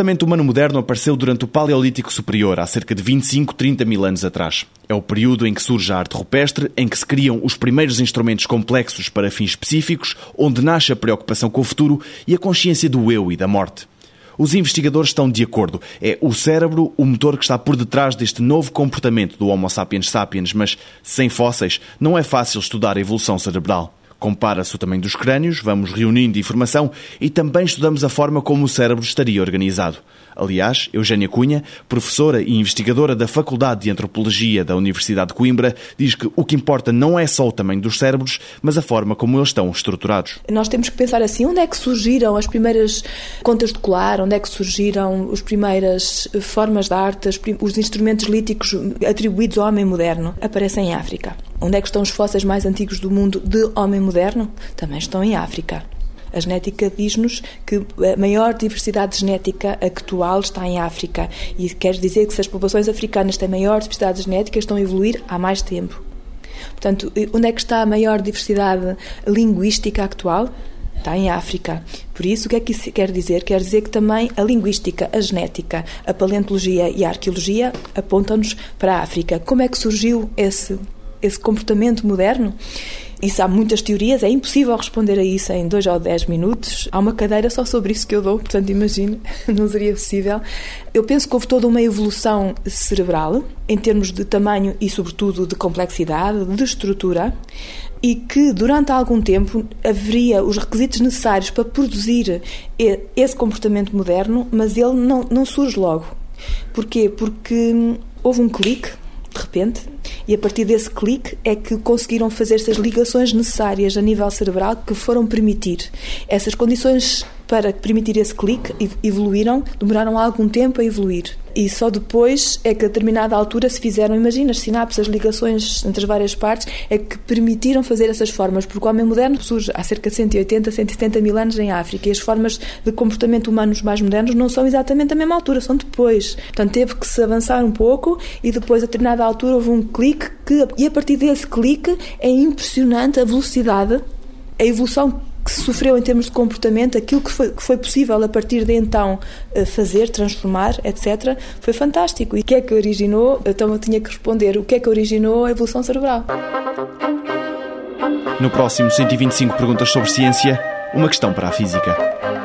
comportamento humano moderno apareceu durante o Paleolítico Superior, há cerca de 25, 30 mil anos atrás. É o período em que surge a arte rupestre, em que se criam os primeiros instrumentos complexos para fins específicos, onde nasce a preocupação com o futuro e a consciência do eu e da morte. Os investigadores estão de acordo. É o cérebro o motor que está por detrás deste novo comportamento do Homo sapiens sapiens, mas sem fósseis não é fácil estudar a evolução cerebral. Compara-se o tamanho dos crânios, vamos reunindo informação e também estudamos a forma como o cérebro estaria organizado. Aliás, Eugénia Cunha, professora e investigadora da Faculdade de Antropologia da Universidade de Coimbra, diz que o que importa não é só o tamanho dos cérebros, mas a forma como eles estão estruturados. Nós temos que pensar assim, onde é que surgiram as primeiras contas de colar, onde é que surgiram as primeiras formas de arte, os instrumentos líticos atribuídos ao homem moderno? Aparecem em África. Onde é que estão os fósseis mais antigos do mundo de homem moderno? Também estão em África. A genética diz-nos que a maior diversidade genética atual está em África e quer dizer que se as populações africanas têm maior diversidade genética, estão a evoluir há mais tempo. Portanto, onde é que está a maior diversidade linguística atual? Está em África. Por isso, o que é que isso quer dizer? Quer dizer que também a linguística, a genética, a paleontologia e a arqueologia apontam-nos para a África. Como é que surgiu esse, esse comportamento moderno? Isso há muitas teorias, é impossível responder a isso em dois ou dez minutos. Há uma cadeira só sobre isso que eu dou, portanto, imagino, não seria possível. Eu penso que houve toda uma evolução cerebral, em termos de tamanho e, sobretudo, de complexidade, de estrutura, e que durante algum tempo haveria os requisitos necessários para produzir esse comportamento moderno, mas ele não, não surge logo. Porquê? Porque houve um clique, de repente, e a partir desse clique é que conseguiram fazer essas ligações necessárias a nível cerebral que foram permitir. Essas condições para permitir esse clique evoluíram, demoraram algum tempo a evoluir. E só depois é que a determinada altura se fizeram, imagina, as sinapses, as ligações entre as várias partes, é que permitiram fazer essas formas, porque o homem moderno surge há cerca de 180, 170 mil anos em África e as formas de comportamento humanos mais modernos não são exatamente a mesma altura, são depois. Portanto, teve que se avançar um pouco e depois, a determinada altura, houve um clique que, e a partir desse clique é impressionante a velocidade, a evolução que se sofreu em termos de comportamento, aquilo que foi, que foi possível a partir de então eh, fazer, transformar, etc., foi fantástico. E o que é que originou? Então eu tinha que responder o que é que originou a evolução cerebral. No próximo 125 perguntas sobre ciência, uma questão para a física.